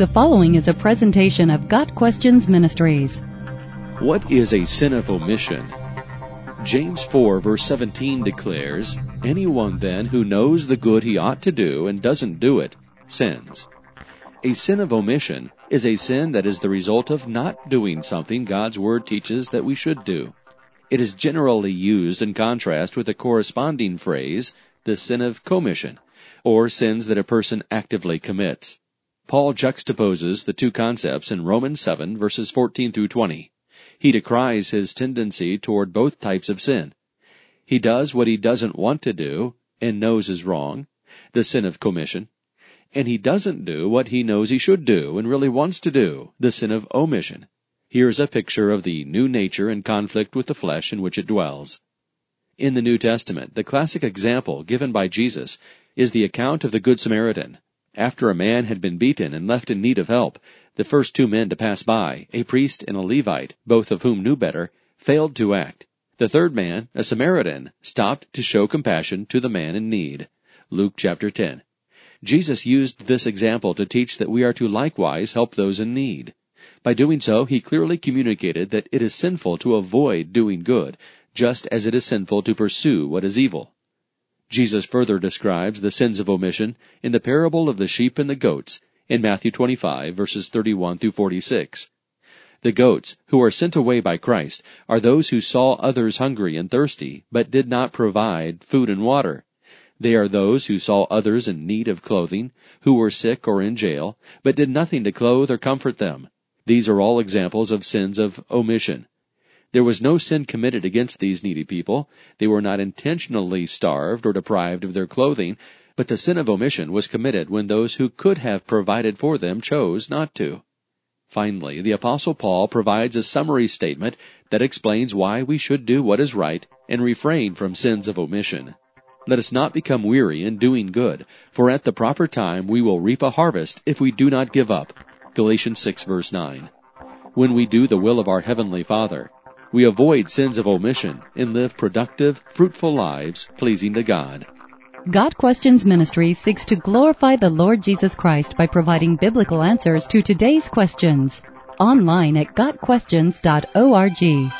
The following is a presentation of Got Questions Ministries. What is a sin of omission? James 4 verse 17 declares, Anyone then who knows the good he ought to do and doesn't do it, sins. A sin of omission is a sin that is the result of not doing something God's Word teaches that we should do. It is generally used in contrast with the corresponding phrase, the sin of commission, or sins that a person actively commits. Paul juxtaposes the two concepts in Romans 7 verses 14 through 20. He decries his tendency toward both types of sin. He does what he doesn't want to do and knows is wrong, the sin of commission, and he doesn't do what he knows he should do and really wants to do, the sin of omission. Here's a picture of the new nature in conflict with the flesh in which it dwells. In the New Testament, the classic example given by Jesus is the account of the Good Samaritan, after a man had been beaten and left in need of help, the first two men to pass by, a priest and a Levite, both of whom knew better, failed to act. The third man, a Samaritan, stopped to show compassion to the man in need. Luke chapter 10. Jesus used this example to teach that we are to likewise help those in need. By doing so, he clearly communicated that it is sinful to avoid doing good, just as it is sinful to pursue what is evil. Jesus further describes the sins of omission in the parable of the sheep and the goats in Matthew 25 verses 31 through 46. The goats, who are sent away by Christ, are those who saw others hungry and thirsty, but did not provide food and water. They are those who saw others in need of clothing, who were sick or in jail, but did nothing to clothe or comfort them. These are all examples of sins of omission. There was no sin committed against these needy people. They were not intentionally starved or deprived of their clothing, but the sin of omission was committed when those who could have provided for them chose not to. Finally, the apostle Paul provides a summary statement that explains why we should do what is right and refrain from sins of omission. Let us not become weary in doing good, for at the proper time we will reap a harvest if we do not give up. Galatians 6 verse 9. When we do the will of our Heavenly Father, we avoid sins of omission and live productive, fruitful lives pleasing to God. Got Questions Ministry seeks to glorify the Lord Jesus Christ by providing biblical answers to today's questions. Online at GotQuestions.org.